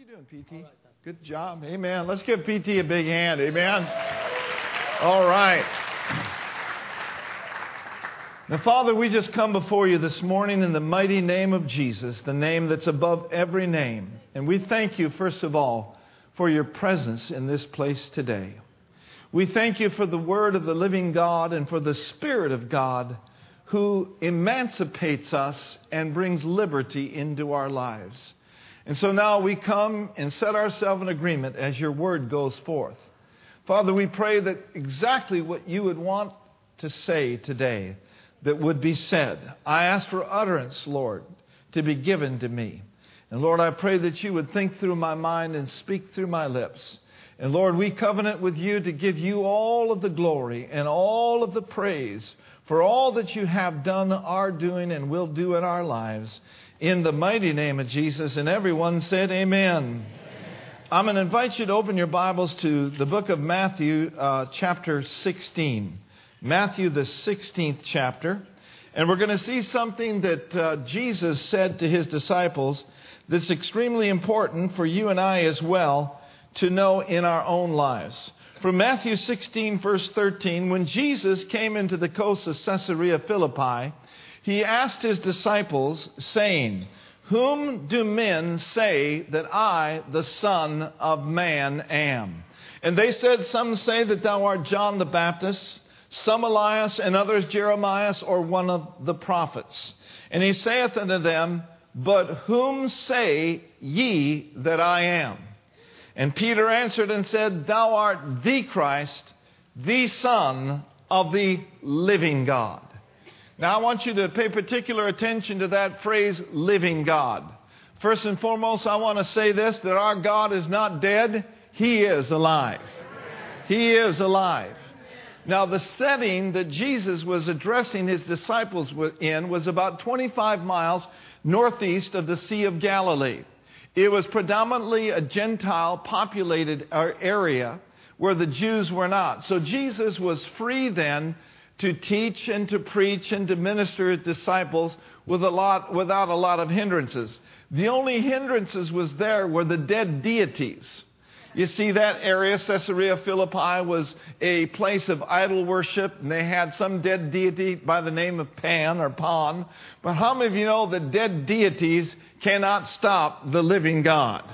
you doing, PT? Good job. Amen. Let's give PT a big hand. Amen. All right. Now, Father, we just come before you this morning in the mighty name of Jesus, the name that's above every name. And we thank you, first of all, for your presence in this place today. We thank you for the word of the living God and for the Spirit of God who emancipates us and brings liberty into our lives. And so now we come and set ourselves in agreement as your word goes forth. Father, we pray that exactly what you would want to say today that would be said. I ask for utterance, Lord, to be given to me. And Lord, I pray that you would think through my mind and speak through my lips. And Lord, we covenant with you to give you all of the glory and all of the praise for all that you have done, are doing, and will do in our lives. In the mighty name of Jesus. And everyone said, Amen. Amen. I'm going to invite you to open your Bibles to the book of Matthew, uh, chapter 16. Matthew, the 16th chapter. And we're going to see something that uh, Jesus said to his disciples that's extremely important for you and I as well to know in our own lives. From Matthew 16, verse 13, when Jesus came into the coast of Caesarea Philippi, he asked his disciples, saying, Whom do men say that I, the Son of Man, am? And they said, Some say that thou art John the Baptist, some Elias, and others Jeremiah, or one of the prophets. And he saith unto them, But whom say ye that I am? And Peter answered and said, Thou art the Christ, the Son of the living God. Now, I want you to pay particular attention to that phrase, living God. First and foremost, I want to say this that our God is not dead, He is alive. He is alive. Now, the setting that Jesus was addressing his disciples in was about 25 miles northeast of the Sea of Galilee. It was predominantly a Gentile populated area where the Jews were not. So Jesus was free then to teach and to preach and to minister to disciples with a lot, without a lot of hindrances. The only hindrances was there were the dead deities. You see, that area, Caesarea Philippi, was a place of idol worship, and they had some dead deity by the name of Pan or Pon. But how many of you know that dead deities cannot stop the living God?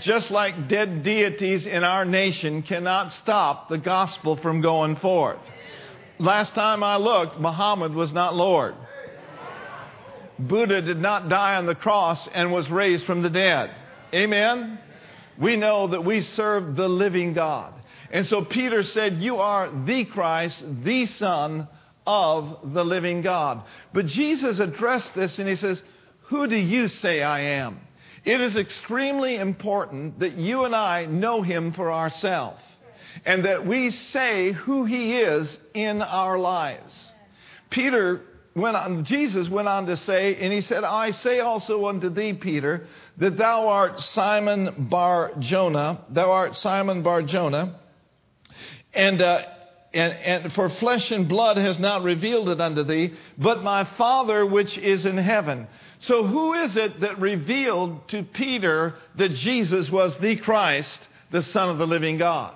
Just like dead deities in our nation cannot stop the gospel from going forth. Last time I looked, Muhammad was not Lord. Buddha did not die on the cross and was raised from the dead. Amen? We know that we serve the living God. And so Peter said, You are the Christ, the Son of the living God. But Jesus addressed this and he says, Who do you say I am? It is extremely important that you and I know him for ourselves and that we say who he is in our lives. Peter went on, Jesus went on to say, and he said, I say also unto thee, Peter, that thou art Simon Bar Jonah, thou art Simon Bar Jonah, and, uh, and, and for flesh and blood has not revealed it unto thee, but my Father which is in heaven. So who is it that revealed to Peter that Jesus was the Christ, the Son of the living God?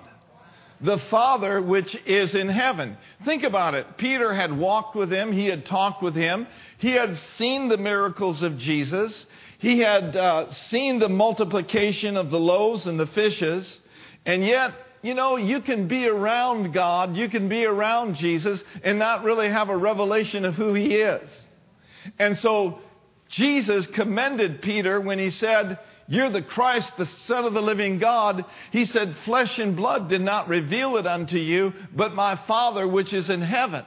The Father which is in heaven. Think about it. Peter had walked with him, he had talked with him, he had seen the miracles of Jesus, he had uh, seen the multiplication of the loaves and the fishes, and yet, you know, you can be around God, you can be around Jesus, and not really have a revelation of who he is. And so, Jesus commended Peter when he said, you're the Christ, the Son of the living God. He said, Flesh and blood did not reveal it unto you, but my Father which is in heaven.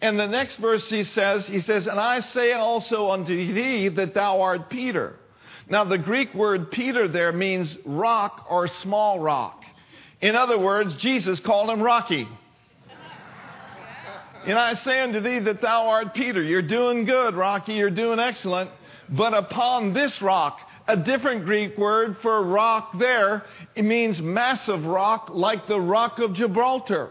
And the next verse he says, he says, And I say also unto thee that thou art Peter. Now the Greek word Peter there means rock or small rock. In other words, Jesus called him Rocky. And I say unto thee that thou art Peter. You're doing good, Rocky. You're doing excellent. But upon this rock a different Greek word for rock there. It means massive rock, like the rock of Gibraltar.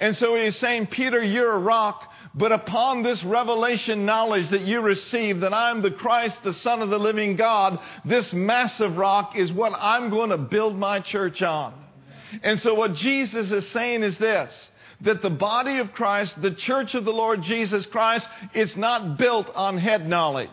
And so he's saying, Peter, you're a rock, But upon this revelation knowledge that you receive that I'm the Christ, the Son of the living God, this massive rock is what I'm going to build my church on. And so what Jesus is saying is this that the body of Christ, the church of the Lord Jesus Christ, it's not built on head knowledge.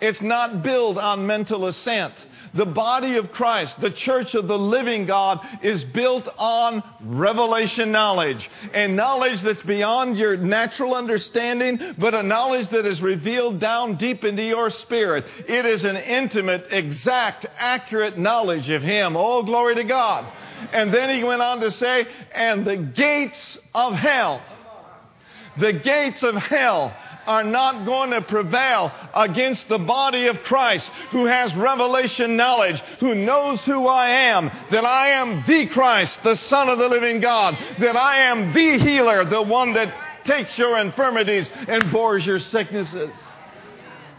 It's not built on mental assent. The body of Christ, the church of the living God, is built on revelation knowledge. And knowledge that's beyond your natural understanding, but a knowledge that is revealed down deep into your spirit. It is an intimate, exact, accurate knowledge of Him. Oh, glory to God. And then he went on to say, and the gates of hell, the gates of hell are not going to prevail against the body of Christ who has revelation knowledge, who knows who I am, that I am the Christ, the Son of the living God, that I am the healer, the one that takes your infirmities and bores your sicknesses.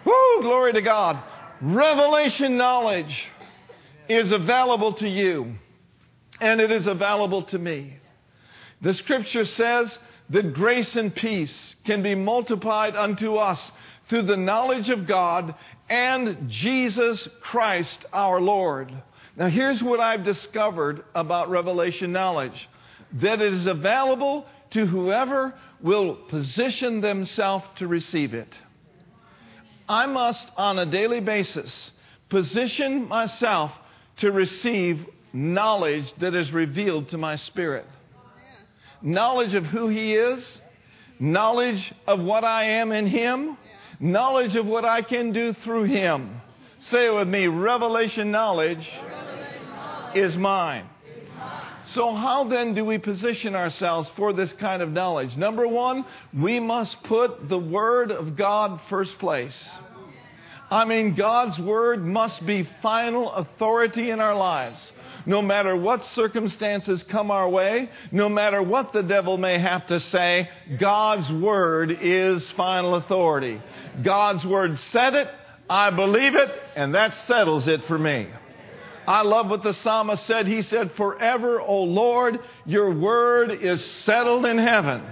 Woo, glory to God. Revelation knowledge is available to you, and it is available to me. The scripture says that grace and peace can be multiplied unto us through the knowledge of God and Jesus Christ our Lord. Now, here's what I've discovered about revelation knowledge that it is available to whoever will position themselves to receive it. I must, on a daily basis, position myself to receive knowledge that is revealed to my spirit knowledge of who He is, knowledge of what I am in Him, knowledge of what I can do through Him. Say it with me revelation knowledge, revelation knowledge is, mine. is mine. So, how then do we position ourselves for this kind of knowledge? Number one, we must put the Word of God first place. I mean, God's Word must be final authority in our lives no matter what circumstances come our way, no matter what the devil may have to say, God's word is final authority. God's word said it, I believe it, and that settles it for me. I love what the psalmist said. He said, Forever, O Lord, your word is settled in heaven.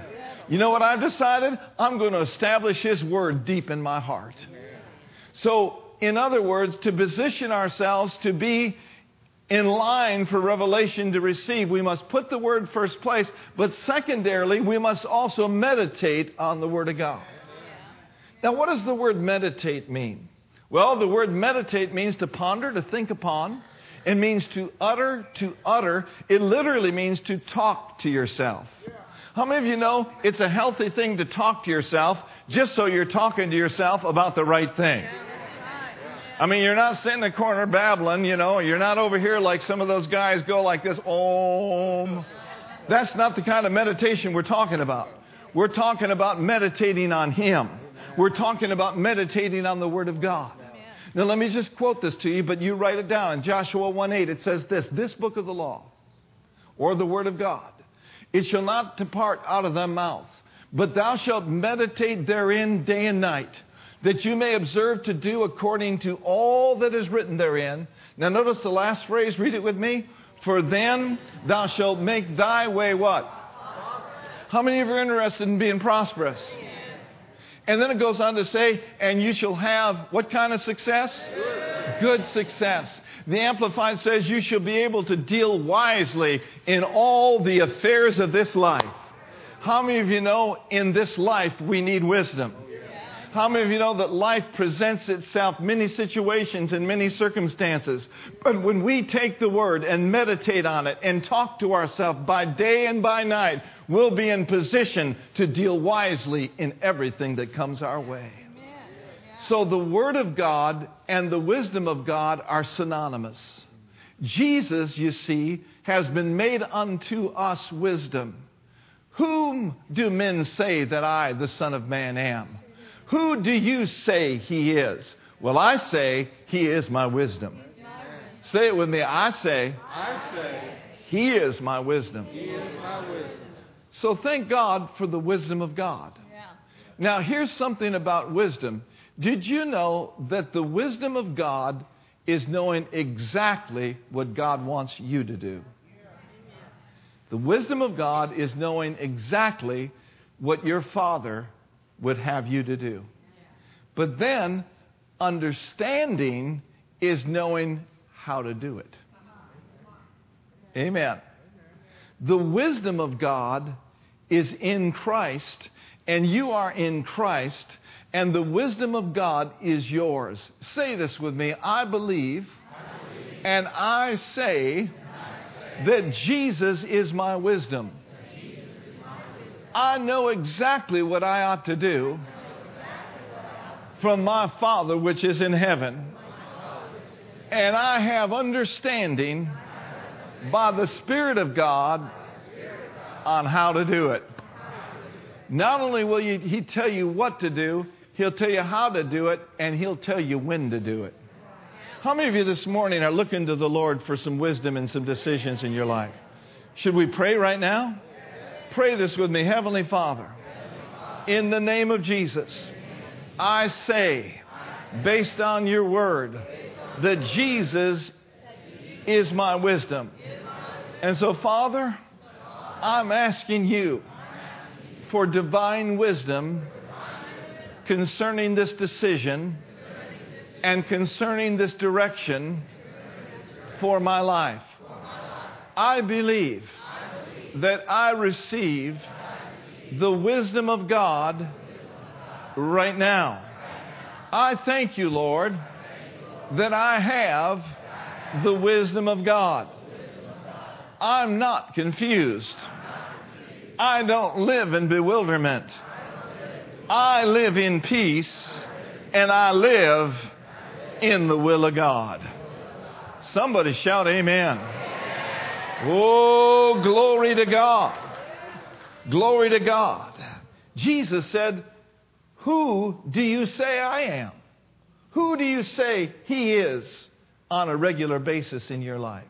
You know what I've decided? I'm going to establish his word deep in my heart. So, in other words, to position ourselves to be in line for revelation to receive, we must put the word first place, but secondarily, we must also meditate on the word of God. Now, what does the word meditate mean? Well, the word meditate means to ponder, to think upon. It means to utter, to utter. It literally means to talk to yourself. How many of you know it's a healthy thing to talk to yourself just so you're talking to yourself about the right thing? I mean, you're not sitting in the corner babbling, you know. You're not over here like some of those guys go like this, Om. That's not the kind of meditation we're talking about. We're talking about meditating on Him. We're talking about meditating on the Word of God. Now, let me just quote this to you, but you write it down. In Joshua 1 8, it says this This book of the law, or the Word of God, it shall not depart out of thy mouth, but thou shalt meditate therein day and night that you may observe to do according to all that is written therein. Now, notice the last phrase, read it with me. For then thou shalt make thy way what? How many of you are interested in being prosperous? And then it goes on to say, and you shall have what kind of success? Good success. The Amplified says you shall be able to deal wisely in all the affairs of this life. How many of you know in this life we need wisdom? How many of you know that life presents itself many situations and many circumstances? But when we take the word and meditate on it and talk to ourselves by day and by night, we'll be in position to deal wisely in everything that comes our way. So the Word of God and the wisdom of God are synonymous. Jesus, you see, has been made unto us wisdom. Whom do men say that I, the Son of Man, am? Who do you say he is? Well, I say he is my wisdom. Say it with me. I say, I say he is my wisdom. He is my wisdom. So thank God for the wisdom of God. Yeah. Now, here's something about wisdom. Did you know that the wisdom of God is knowing exactly what God wants you to do? The wisdom of God is knowing exactly what your Father would have you to do. But then, understanding is knowing how to do it. Amen. The wisdom of God is in Christ, and you are in Christ, and the wisdom of God is yours. Say this with me I believe, and I say that Jesus is my wisdom. I know exactly what I ought to do from my Father which is in heaven. And I have understanding by the Spirit of God on how to do it. Not only will He tell you what to do, He'll tell you how to do it, and He'll tell you when to do it. How many of you this morning are looking to the Lord for some wisdom and some decisions in your life? Should we pray right now? Pray this with me. Heavenly Father, in the name of Jesus, I say, based on your word, that Jesus is my wisdom. And so, Father, I'm asking you for divine wisdom concerning this decision and concerning this direction for my life. I believe that I receive the wisdom of God right now. I thank you, Lord, that I have the wisdom of God. I'm not confused. I don't live in bewilderment. I live in peace and I live in the will of God. Somebody shout, Amen. Oh, glory to God. Glory to God. Jesus said, Who do you say I am? Who do you say He is on a regular basis in your life?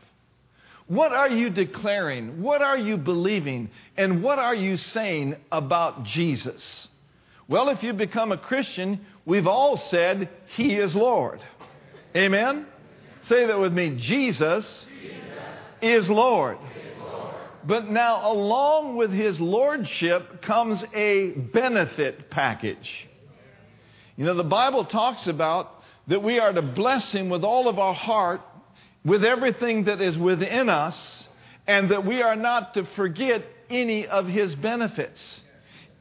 What are you declaring? What are you believing? And what are you saying about Jesus? Well, if you become a Christian, we've all said He is Lord. Amen? Say that with me Jesus, is, Lord. But now, along with His Lordship comes a benefit package. You know, the Bible talks about that we are to bless Him with all of our heart, with everything that is within us, and that we are not to forget any of His benefits.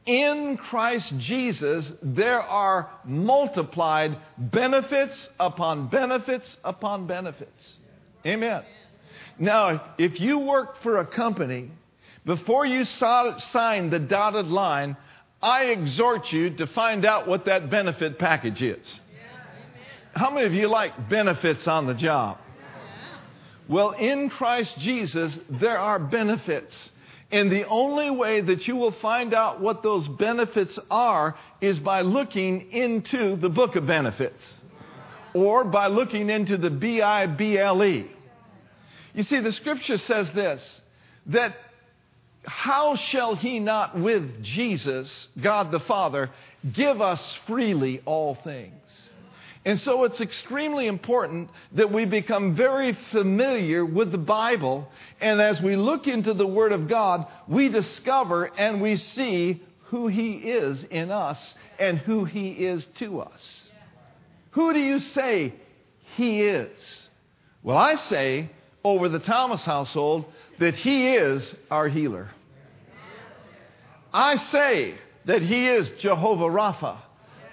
In Christ Jesus, there are multiplied benefits upon benefits upon benefits. Amen. Now, if you work for a company, before you sign the dotted line, I exhort you to find out what that benefit package is. How many of you like benefits on the job? Well, in Christ Jesus, there are benefits. And the only way that you will find out what those benefits are is by looking into the book of benefits or by looking into the B I B L E. You see, the scripture says this that how shall he not with Jesus, God the Father, give us freely all things? And so it's extremely important that we become very familiar with the Bible. And as we look into the Word of God, we discover and we see who He is in us and who He is to us. Who do you say He is? Well, I say over the Thomas household that He is our healer. I say that He is Jehovah Rapha,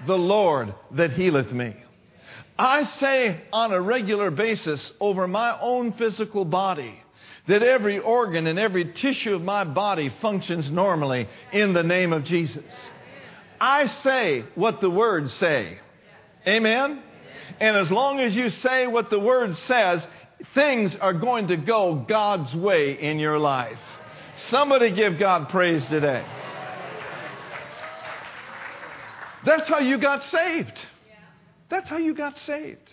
the Lord that healeth me. I say on a regular basis over my own physical body that every organ and every tissue of my body functions normally in the name of Jesus. I say what the words say. Amen? And as long as you say what the word says, things are going to go God's way in your life. Somebody give God praise today. That's how you got saved. That's how you got saved.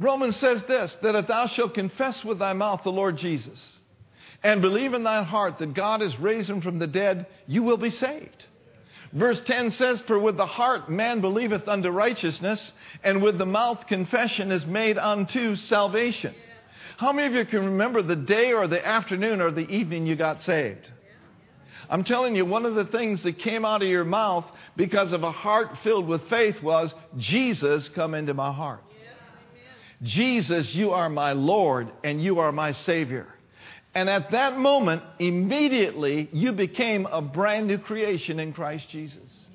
Romans says this that if thou shalt confess with thy mouth the Lord Jesus and believe in thine heart that God has raised him from the dead, you will be saved. Verse 10 says, For with the heart man believeth unto righteousness, and with the mouth confession is made unto salvation. How many of you can remember the day or the afternoon or the evening you got saved? I'm telling you, one of the things that came out of your mouth because of a heart filled with faith was, Jesus, come into my heart. Jesus, you are my Lord and you are my Savior. And at that moment, immediately, you became a brand new creation in Christ Jesus.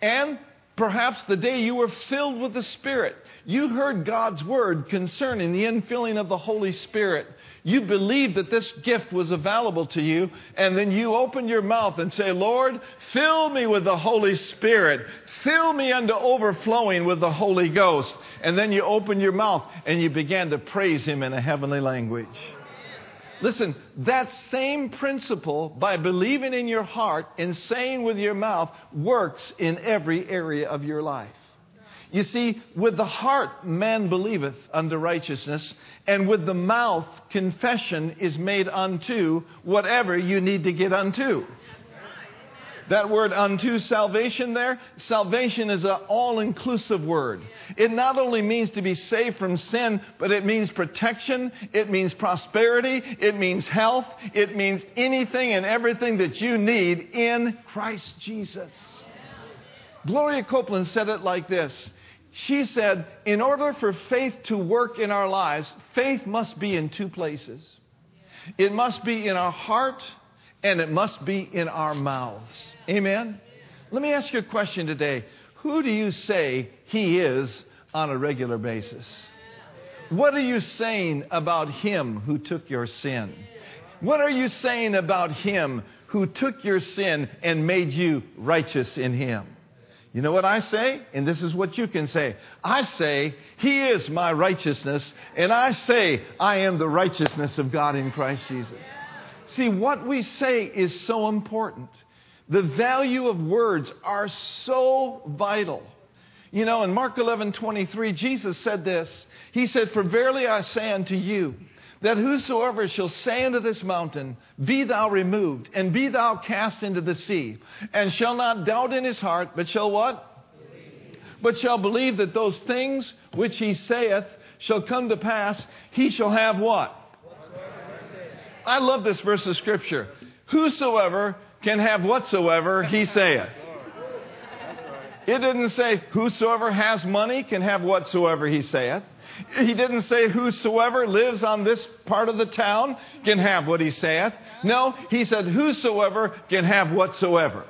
And perhaps the day you were filled with the Spirit, you heard God's word concerning the infilling of the Holy Spirit. You believed that this gift was available to you, and then you open your mouth and say, Lord, fill me with the Holy Spirit. Fill me unto overflowing with the Holy Ghost. And then you open your mouth and you began to praise Him in a heavenly language. Listen, that same principle, by believing in your heart and saying with your mouth, works in every area of your life. You see, with the heart man believeth unto righteousness, and with the mouth confession is made unto whatever you need to get unto. That word unto salvation there, salvation is an all inclusive word. It not only means to be saved from sin, but it means protection, it means prosperity, it means health, it means anything and everything that you need in Christ Jesus. Gloria Copeland said it like this. She said, in order for faith to work in our lives, faith must be in two places. It must be in our heart and it must be in our mouths. Amen? Let me ask you a question today. Who do you say He is on a regular basis? What are you saying about Him who took your sin? What are you saying about Him who took your sin and made you righteous in Him? You know what I say? And this is what you can say. I say, He is my righteousness, and I say, I am the righteousness of God in Christ Jesus. See, what we say is so important. The value of words are so vital. You know, in Mark 11 23, Jesus said this. He said, For verily I say unto you, that whosoever shall say unto this mountain, Be thou removed, and be thou cast into the sea, and shall not doubt in his heart, but shall what? Believe. But shall believe that those things which he saith shall come to pass, he shall have what? I love this verse of Scripture. Whosoever can have whatsoever he saith. It didn't say whosoever has money can have whatsoever he saith. He didn't say whosoever lives on this part of the town can have what he saith. No, he said whosoever can have whatsoever.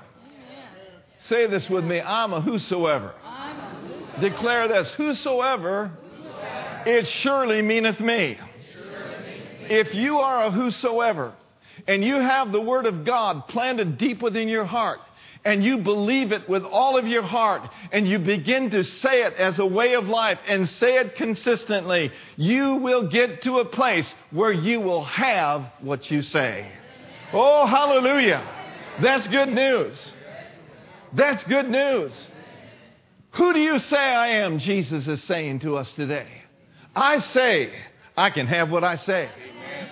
Say this with me I'm a whosoever. Declare this whosoever, it surely meaneth me. If you are a whosoever and you have the Word of God planted deep within your heart, and you believe it with all of your heart and you begin to say it as a way of life and say it consistently, you will get to a place where you will have what you say. Oh, hallelujah. That's good news. That's good news. Who do you say I am? Jesus is saying to us today. I say I can have what I say.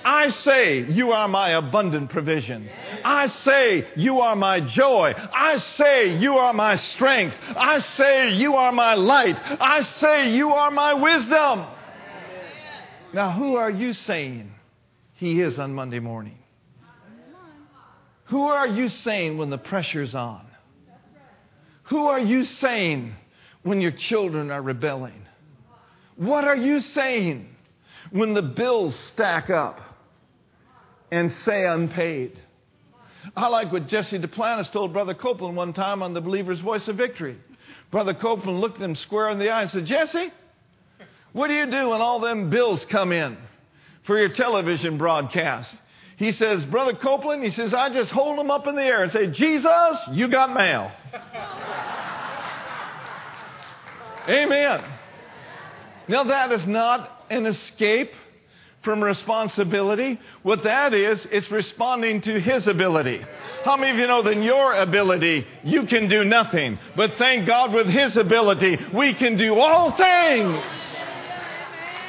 I say, You are my abundant provision. I say, You are my joy. I say, You are my strength. I say, You are my light. I say, You are my wisdom. Now, who are you saying He is on Monday morning? Who are you saying when the pressure's on? Who are you saying when your children are rebelling? What are you saying when the bills stack up? and say unpaid. I like what Jesse Duplantis told Brother Copeland one time on the Believer's Voice of Victory. Brother Copeland looked him square in the eye and said, Jesse, what do you do when all them bills come in for your television broadcast? He says, Brother Copeland, he says, I just hold them up in the air and say, Jesus, you got mail. Amen. Now, that is not an escape from responsibility. What that is, it's responding to His ability. How many of you know that your ability, you can do nothing? But thank God with His ability, we can do all things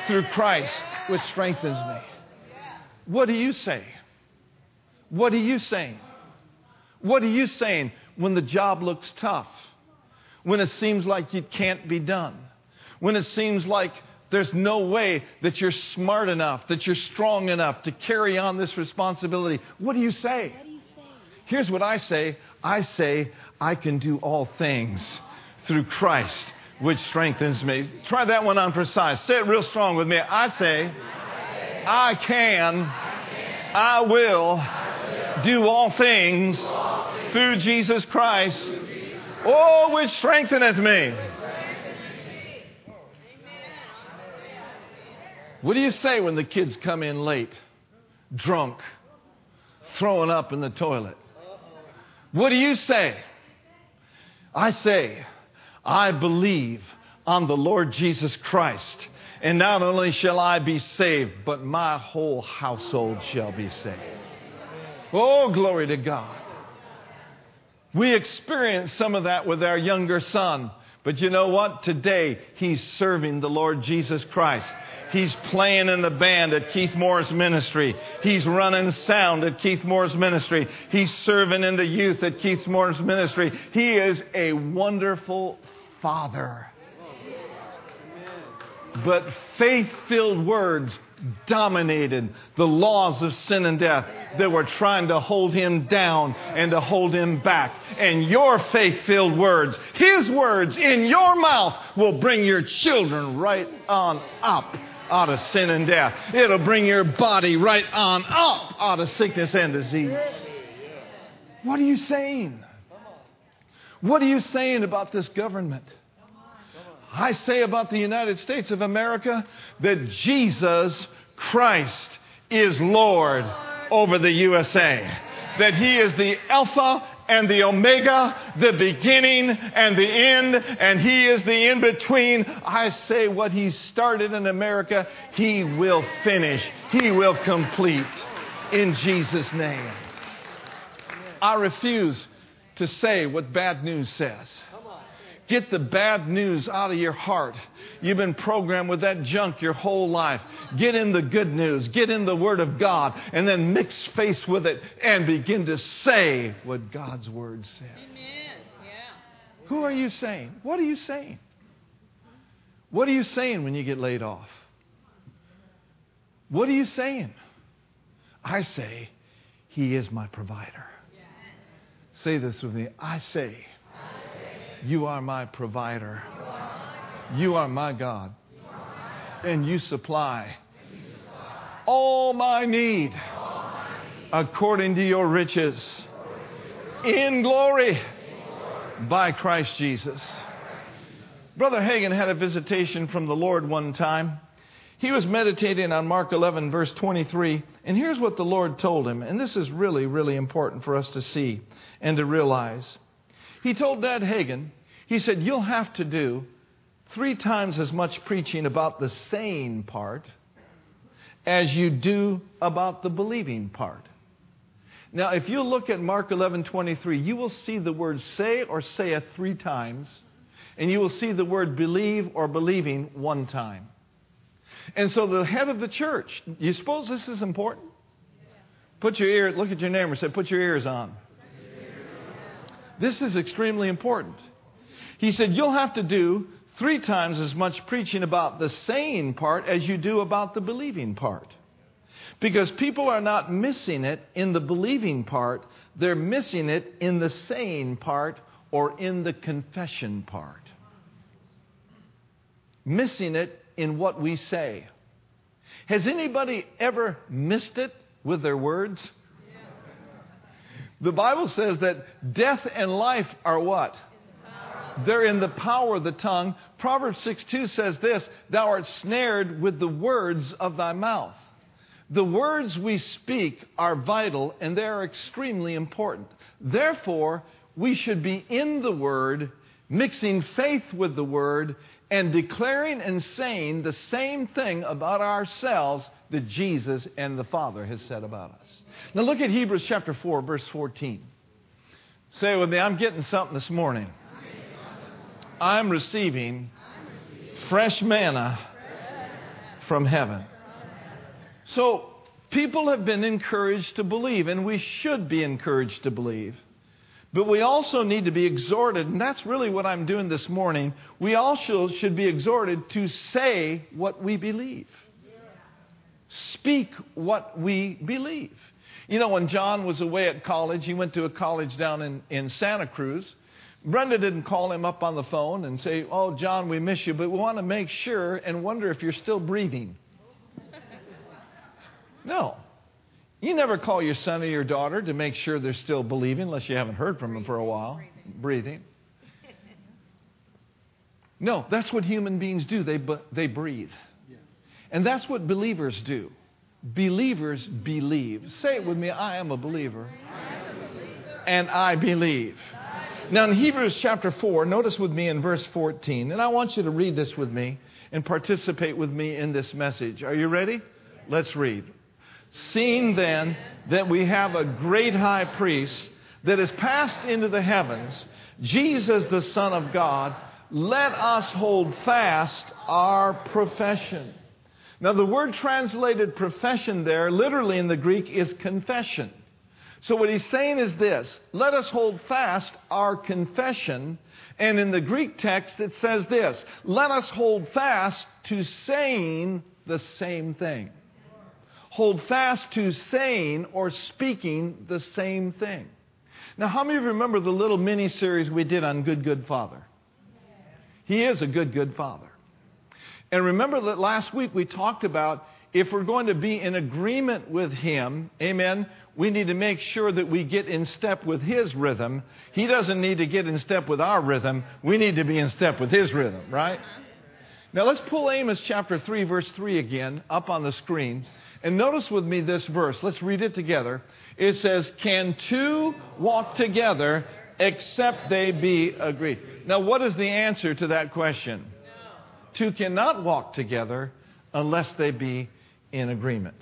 through Christ, which strengthens me. What do you say? What are you saying? What are you saying when the job looks tough? When it seems like it can't be done? When it seems like there's no way that you're smart enough, that you're strong enough to carry on this responsibility. What do you say? Here's what I say I say, I can do all things through Christ, which strengthens me. Try that one on for size. Say it real strong with me. I say, I can, I will do all things through Jesus Christ. Oh, which strengtheneth me. What do you say when the kids come in late, drunk, throwing up in the toilet? What do you say? I say, I believe on the Lord Jesus Christ, and not only shall I be saved, but my whole household shall be saved. Oh, glory to God. We experienced some of that with our younger son. But you know what? Today, he's serving the Lord Jesus Christ. He's playing in the band at Keith Moore's ministry. He's running sound at Keith Moore's ministry. He's serving in the youth at Keith Moore's ministry. He is a wonderful father. But faith filled words dominated the laws of sin and death that were trying to hold him down and to hold him back. And your faith filled words, his words in your mouth, will bring your children right on up out of sin and death. It'll bring your body right on up out of sickness and disease. What are you saying? What are you saying about this government? I say about the United States of America that Jesus Christ is Lord over the USA. That He is the Alpha and the Omega, the beginning and the end, and He is the in between. I say what He started in America, He will finish, He will complete in Jesus' name. I refuse to say what bad news says. Get the bad news out of your heart. You've been programmed with that junk your whole life. Get in the good news. Get in the Word of God. And then mix faith with it and begin to say what God's Word says. Amen. Yeah. Who are you saying? What are you saying? What are you saying when you get laid off? What are you saying? I say, He is my provider. Say this with me. I say, you are my provider. You are my God. And you supply all my need according to your riches in glory by Christ Jesus. Brother Hagin had a visitation from the Lord one time. He was meditating on Mark 11, verse 23, and here's what the Lord told him. And this is really, really important for us to see and to realize. He told Dad Hagin, he said, You'll have to do three times as much preaching about the saying part as you do about the believing part. Now, if you look at Mark 11 23, you will see the word say or saith three times, and you will see the word believe or believing one time. And so the head of the church, you suppose this is important? Put your ear, look at your neighbor and say, put your ears on. This is extremely important. He said, You'll have to do three times as much preaching about the saying part as you do about the believing part. Because people are not missing it in the believing part, they're missing it in the saying part or in the confession part. Missing it in what we say. Has anybody ever missed it with their words? The Bible says that death and life are what? They're in the power of the tongue. Proverbs 6 2 says this Thou art snared with the words of thy mouth. The words we speak are vital and they are extremely important. Therefore, we should be in the Word, mixing faith with the Word, and declaring and saying the same thing about ourselves that Jesus and the Father has said about us. Now look at Hebrews chapter 4, verse 14. Say with me, I'm getting something this morning. I'm receiving fresh manna from heaven. So, people have been encouraged to believe, and we should be encouraged to believe. But we also need to be exhorted, and that's really what I'm doing this morning. We also should be exhorted to say what we believe, speak what we believe. You know, when John was away at college, he went to a college down in, in Santa Cruz. Brenda didn't call him up on the phone and say, Oh, John, we miss you, but we want to make sure and wonder if you're still breathing. No. You never call your son or your daughter to make sure they're still believing unless you haven't heard from them for a while. Breathing. No, that's what human beings do. They, they breathe. And that's what believers do. Believers believe. Say it with me I am a believer. And I believe. Now, in Hebrews chapter 4, notice with me in verse 14, and I want you to read this with me and participate with me in this message. Are you ready? Let's read. Seeing then that we have a great high priest that is passed into the heavens, Jesus, the Son of God, let us hold fast our profession. Now, the word translated profession there, literally in the Greek, is confession. So, what he's saying is this let us hold fast our confession. And in the Greek text, it says this let us hold fast to saying the same thing. Hold fast to saying or speaking the same thing. Now, how many of you remember the little mini series we did on Good, Good Father? He is a good, good Father. And remember that last week we talked about if we're going to be in agreement with Him, amen, we need to make sure that we get in step with His rhythm. He doesn't need to get in step with our rhythm. We need to be in step with His rhythm, right? Now let's pull Amos chapter 3, verse 3 again up on the screen. And notice with me this verse. Let's read it together. It says, Can two walk together except they be agreed? Now, what is the answer to that question? Two cannot walk together unless they be in agreement.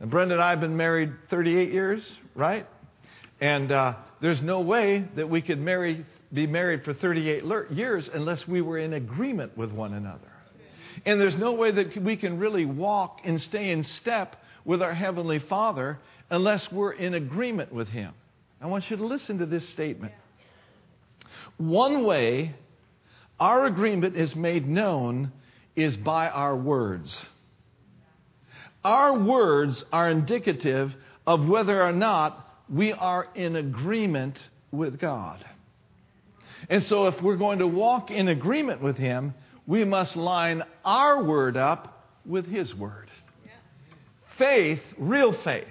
And Brenda and I have been married 38 years, right? And uh, there's no way that we could marry, be married for 38 years unless we were in agreement with one another. And there's no way that we can really walk and stay in step with our Heavenly Father unless we're in agreement with Him. I want you to listen to this statement. One way our agreement is made known is by our words. Our words are indicative of whether or not we are in agreement with God. And so, if we're going to walk in agreement with Him, we must line our word up with His word. Faith, real faith,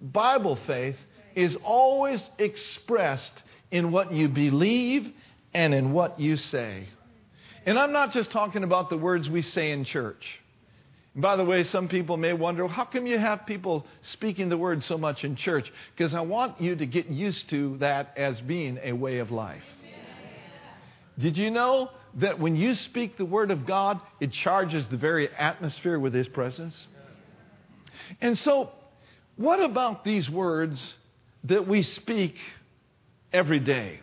Bible faith, is always expressed in what you believe and in what you say. And I'm not just talking about the words we say in church. by the way, some people may wonder, how come you have people speaking the word so much in church? Because I want you to get used to that as being a way of life. Did you know that when you speak the word of God, it charges the very atmosphere with His presence? And so, what about these words that we speak every day?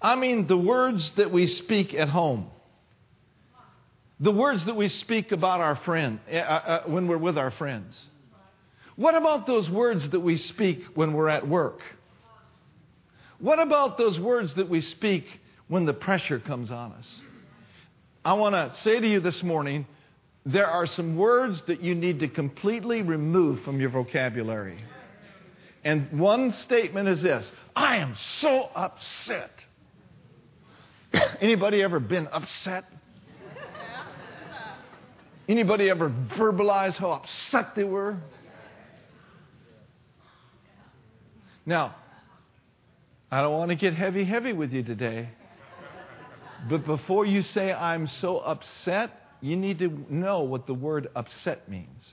I mean, the words that we speak at home. The words that we speak about our friend uh, uh, when we're with our friends. What about those words that we speak when we're at work? What about those words that we speak when the pressure comes on us? I want to say to you this morning there are some words that you need to completely remove from your vocabulary. And one statement is this I am so upset. Anybody ever been upset? Anybody ever verbalize how upset they were? Now, I don't want to get heavy, heavy with you today. But before you say, I'm so upset, you need to know what the word upset means.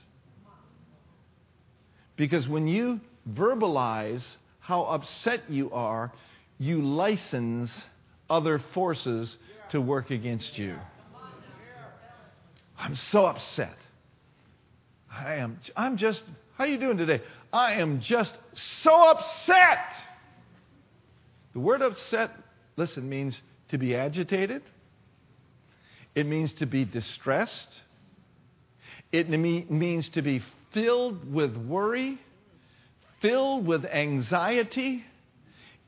Because when you verbalize how upset you are, you license other forces to work against you. I'm so upset. I am I'm just how you doing today? I am just so upset. The word upset, listen, means to be agitated. It means to be distressed. It means to be filled with worry, filled with anxiety.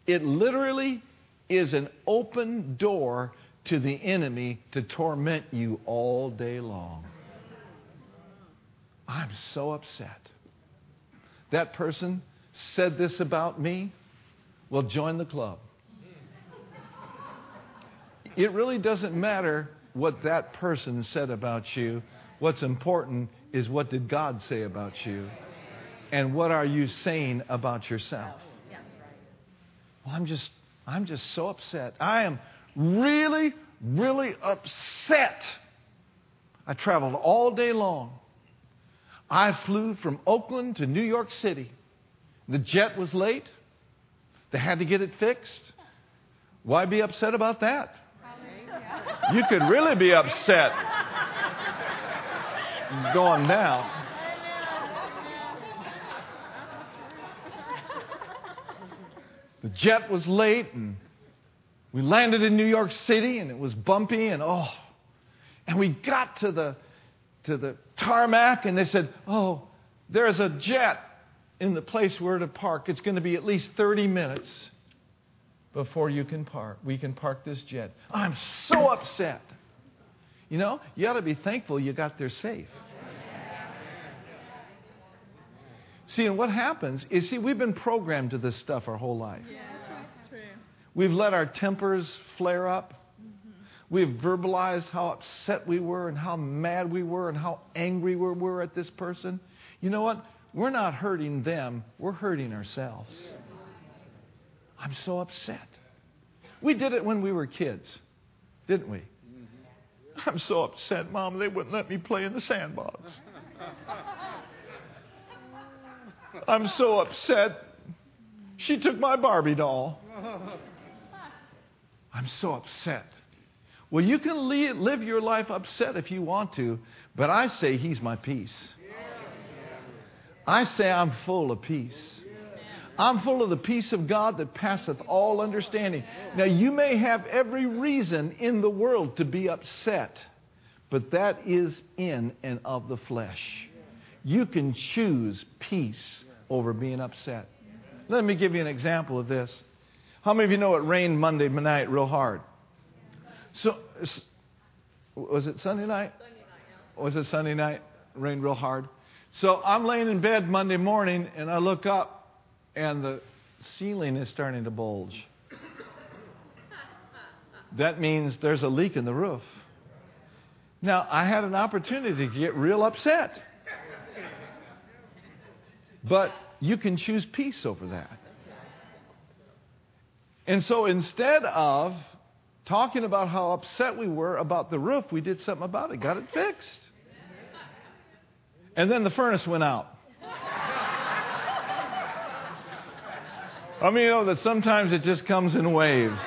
It literally is an open door to the enemy to torment you all day long. I'm so upset. That person said this about me, well, join the club. It really doesn't matter what that person said about you. What's important is what did God say about you? And what are you saying about yourself? Well, I'm just I'm just so upset. I am really, really upset. I traveled all day long. I flew from Oakland to New York City. The jet was late. They had to get it fixed. Why be upset about that? You could really be upset going down. The jet was late and we landed in New York City and it was bumpy and oh. And we got to the to the tarmac and they said, "Oh, there's a jet in the place where to park. It's going to be at least 30 minutes before you can park. We can park this jet." I'm so upset. You know, you ought to be thankful you got there safe. See, and what happens is, see, we've been programmed to this stuff our whole life. Yeah, that's true. We've let our tempers flare up. Mm-hmm. We've verbalized how upset we were and how mad we were and how angry we were at this person. You know what? We're not hurting them, we're hurting ourselves. I'm so upset. We did it when we were kids, didn't we? I'm so upset, Mom, they wouldn't let me play in the sandbox. I'm so upset. She took my Barbie doll. I'm so upset. Well, you can live your life upset if you want to, but I say He's my peace. I say I'm full of peace. I'm full of the peace of God that passeth all understanding. Now, you may have every reason in the world to be upset, but that is in and of the flesh. You can choose peace over being upset. Let me give you an example of this. How many of you know it rained Monday night real hard? So, was it Sunday night? Was it Sunday night? Rained real hard. So I'm laying in bed Monday morning and I look up and the ceiling is starting to bulge. That means there's a leak in the roof. Now, I had an opportunity to get real upset. But you can choose peace over that. And so instead of talking about how upset we were about the roof, we did something about it, got it fixed. And then the furnace went out. I mean, you know that sometimes it just comes in waves.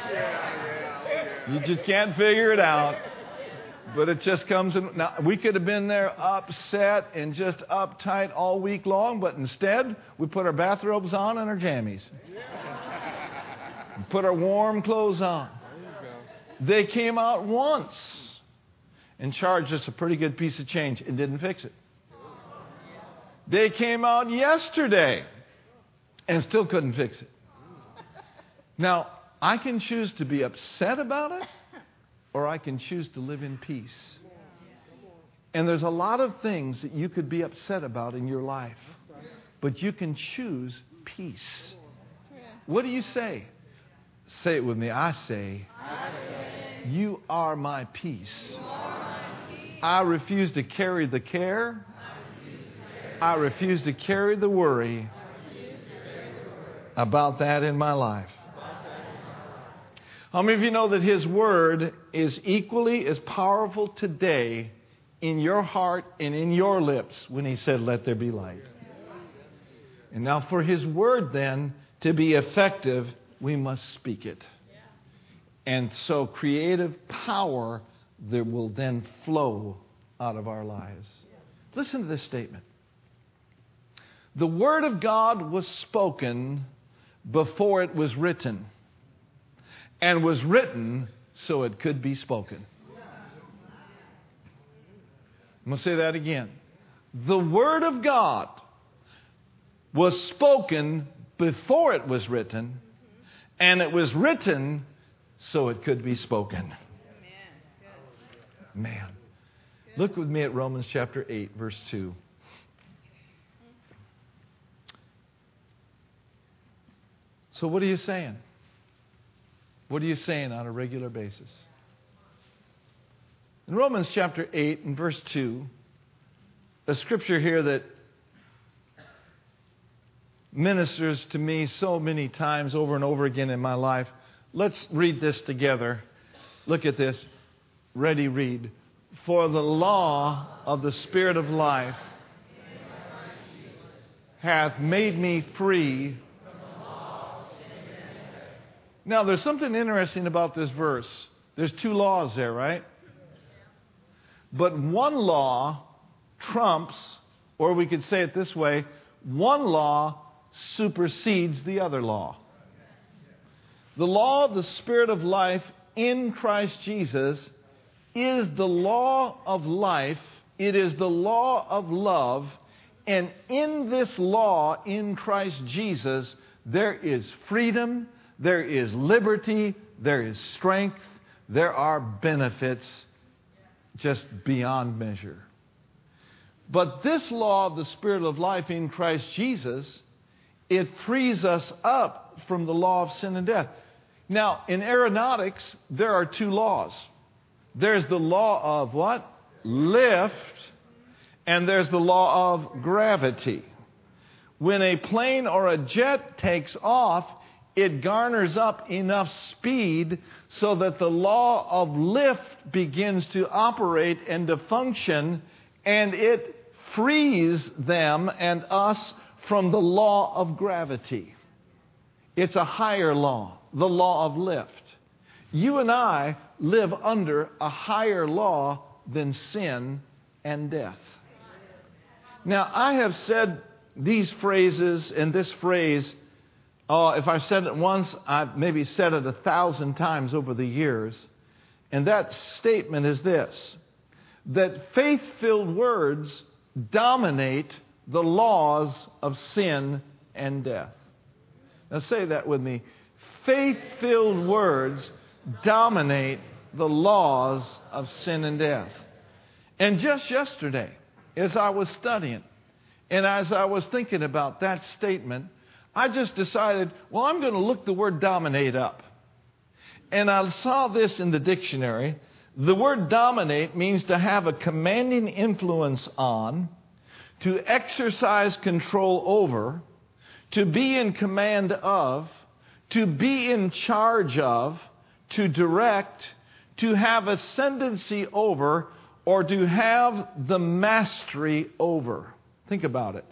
You just can't figure it out. But it just comes in. Now, we could have been there upset and just uptight all week long, but instead, we put our bathrobes on and our jammies. put our warm clothes on. They came out once and charged us a pretty good piece of change and didn't fix it. They came out yesterday and still couldn't fix it. Now, I can choose to be upset about it or I can choose to live in peace. And there's a lot of things that you could be upset about in your life, but you can choose peace. What do you say? Say it with me. I say, You are my peace. I refuse to carry the care. I refuse to carry the worry about that in my life. How many of you know that His Word is equally as powerful today in your heart and in your lips when He said, Let there be light? And now, for His Word then to be effective, we must speak it. And so, creative power that will then flow out of our lives. Listen to this statement. The Word of God was spoken before it was written and was written so it could be spoken. I'm going to say that again. The Word of God was spoken before it was written, and it was written so it could be spoken. Man. Look with me at Romans chapter 8, verse 2. So, what are you saying? What are you saying on a regular basis? In Romans chapter 8 and verse 2, a scripture here that ministers to me so many times over and over again in my life. Let's read this together. Look at this. Ready, read. For the law of the Spirit of life hath made me free. Now, there's something interesting about this verse. There's two laws there, right? But one law trumps, or we could say it this way one law supersedes the other law. The law of the Spirit of life in Christ Jesus is the law of life, it is the law of love, and in this law in Christ Jesus, there is freedom, there is liberty, there is strength, there are benefits just beyond measure. But this law of the Spirit of life in Christ Jesus, it frees us up from the law of sin and death. Now, in aeronautics, there are two laws. There's the law of what? Lift, and there's the law of gravity. When a plane or a jet takes off, it garners up enough speed so that the law of lift begins to operate and to function, and it frees them and us from the law of gravity. It's a higher law, the law of lift. You and I live under a higher law than sin and death. Now, I have said these phrases and this phrase, oh, if I've said it once, I've maybe said it a thousand times over the years. And that statement is this that faith filled words dominate the laws of sin and death. Now, say that with me. Faith filled words dominate the laws of sin and death. And just yesterday, as I was studying and as I was thinking about that statement, I just decided, well, I'm going to look the word dominate up. And I saw this in the dictionary. The word dominate means to have a commanding influence on, to exercise control over, to be in command of, to be in charge of, to direct, to have ascendancy over, or to have the mastery over. Think about it.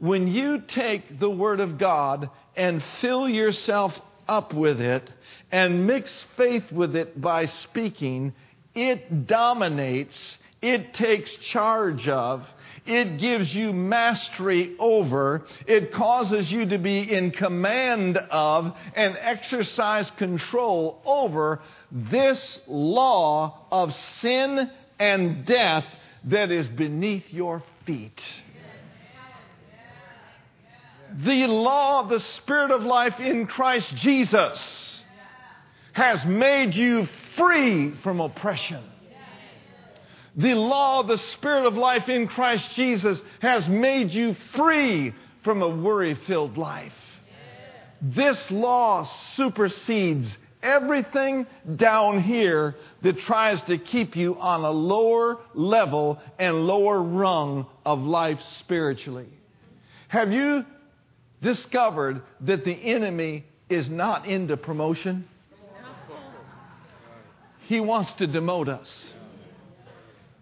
When you take the Word of God and fill yourself up with it and mix faith with it by speaking, it dominates, it takes charge of, it gives you mastery over. It causes you to be in command of and exercise control over this law of sin and death that is beneath your feet. The law of the Spirit of life in Christ Jesus has made you free from oppression. The law of the Spirit of life in Christ Jesus has made you free from a worry filled life. This law supersedes everything down here that tries to keep you on a lower level and lower rung of life spiritually. Have you discovered that the enemy is not into promotion? He wants to demote us.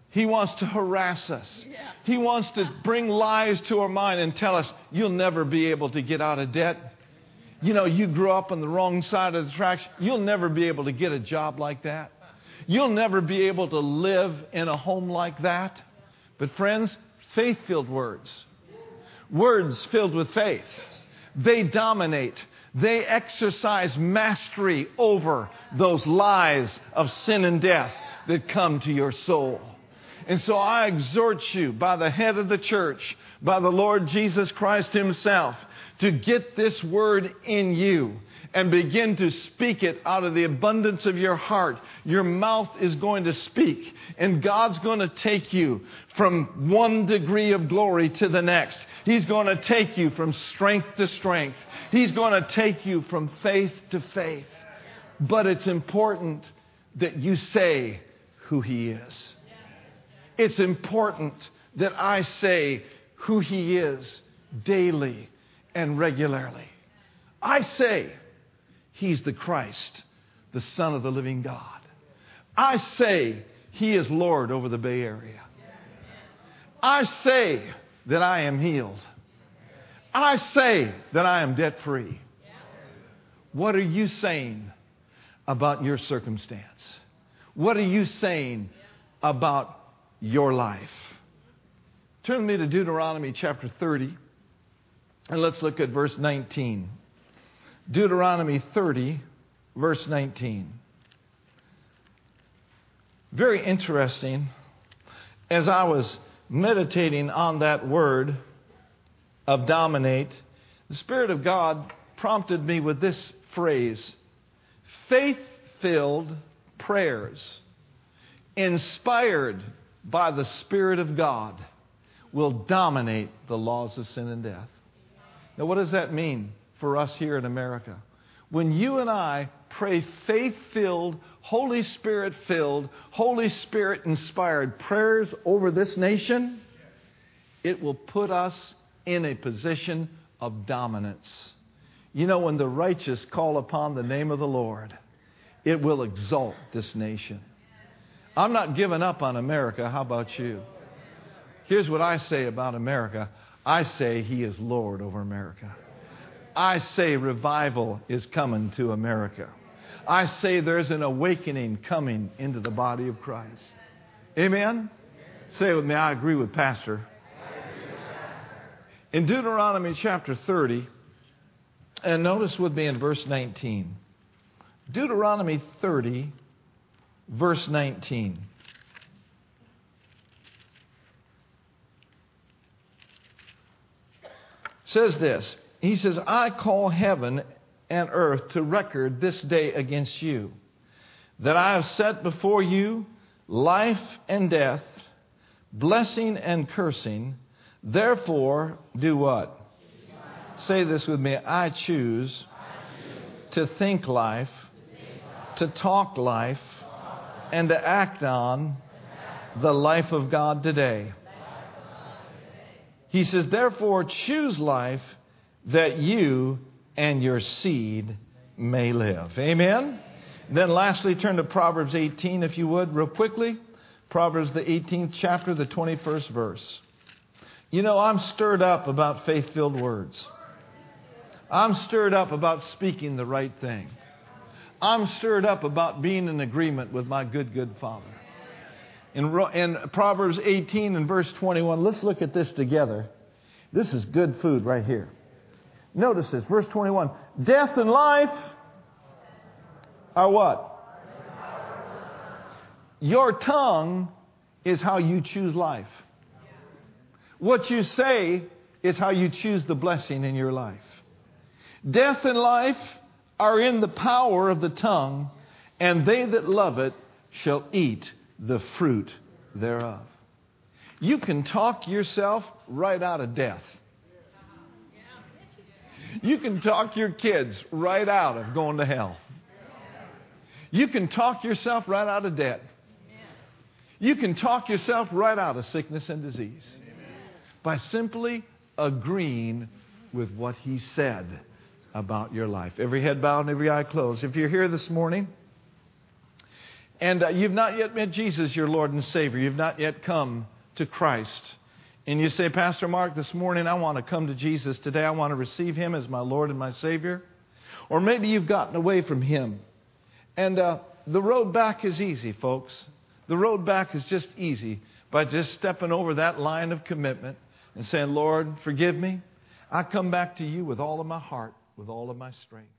He wants to harass us. He wants to bring lies to our mind and tell us, you'll never be able to get out of debt. You know, you grew up on the wrong side of the tracks. You'll never be able to get a job like that. You'll never be able to live in a home like that. But, friends, faith filled words, words filled with faith, they dominate. They exercise mastery over those lies of sin and death that come to your soul. And so I exhort you by the head of the church, by the Lord Jesus Christ Himself, to get this word in you and begin to speak it out of the abundance of your heart. Your mouth is going to speak, and God's going to take you from one degree of glory to the next. He's going to take you from strength to strength. He's going to take you from faith to faith. But it's important that you say who He is. It's important that I say who He is daily and regularly. I say, He's the Christ, the Son of the living God. I say, He is Lord over the Bay Area. I say that I am healed. I say that I am debt free. What are you saying about your circumstance? What are you saying about your life? Turn with me to Deuteronomy chapter 30, and let's look at verse 19. Deuteronomy 30, verse 19. Very interesting. As I was meditating on that word of dominate, the Spirit of God prompted me with this phrase faith filled prayers, inspired by the Spirit of God, will dominate the laws of sin and death. Now, what does that mean? For us here in America. When you and I pray faith filled, Holy Spirit filled, Holy Spirit inspired prayers over this nation, it will put us in a position of dominance. You know, when the righteous call upon the name of the Lord, it will exalt this nation. I'm not giving up on America. How about you? Here's what I say about America I say He is Lord over America. I say revival is coming to America. I say there's an awakening coming into the body of Christ. Amen? Say it with me, I agree with Pastor. In Deuteronomy chapter 30, and notice with me in verse 19. Deuteronomy 30, verse 19. Says this he says, I call heaven and earth to record this day against you, that I have set before you life and death, blessing and cursing. Therefore, do what? Say this with me. I choose, to think life, to talk life, and to act on the life of God today. He says, therefore, choose life that you and your seed may live. Amen? Then, lastly, turn to Proverbs 18, if you would, real quickly. Proverbs, the 18th chapter, the 21st verse. You know, I'm stirred up about faith filled words. I'm stirred up about speaking the right thing. I'm stirred up about being in agreement with my good, good Father. In, in Proverbs 18 and verse 21, let's look at this together. This is good food right here. Notice this, verse 21. Death and life are what? Your tongue is how you choose life. What you say is how you choose the blessing in your life. Death and life are in the power of the tongue, and they that love it shall eat the fruit thereof. You can talk yourself right out of death. You can talk your kids right out of going to hell. You can talk yourself right out of debt. You can talk yourself right out of sickness and disease by simply agreeing with what He said about your life. Every head bowed and every eye closed. If you're here this morning and uh, you've not yet met Jesus, your Lord and Savior, you've not yet come to Christ and you say, Pastor Mark, this morning I want to come to Jesus today. I want to receive Him as my Lord and my Savior. Or maybe you've gotten away from Him. And uh, the road back is easy, folks. The road back is just easy by just stepping over that line of commitment and saying, Lord, forgive me. I come back to you with all of my heart, with all of my strength.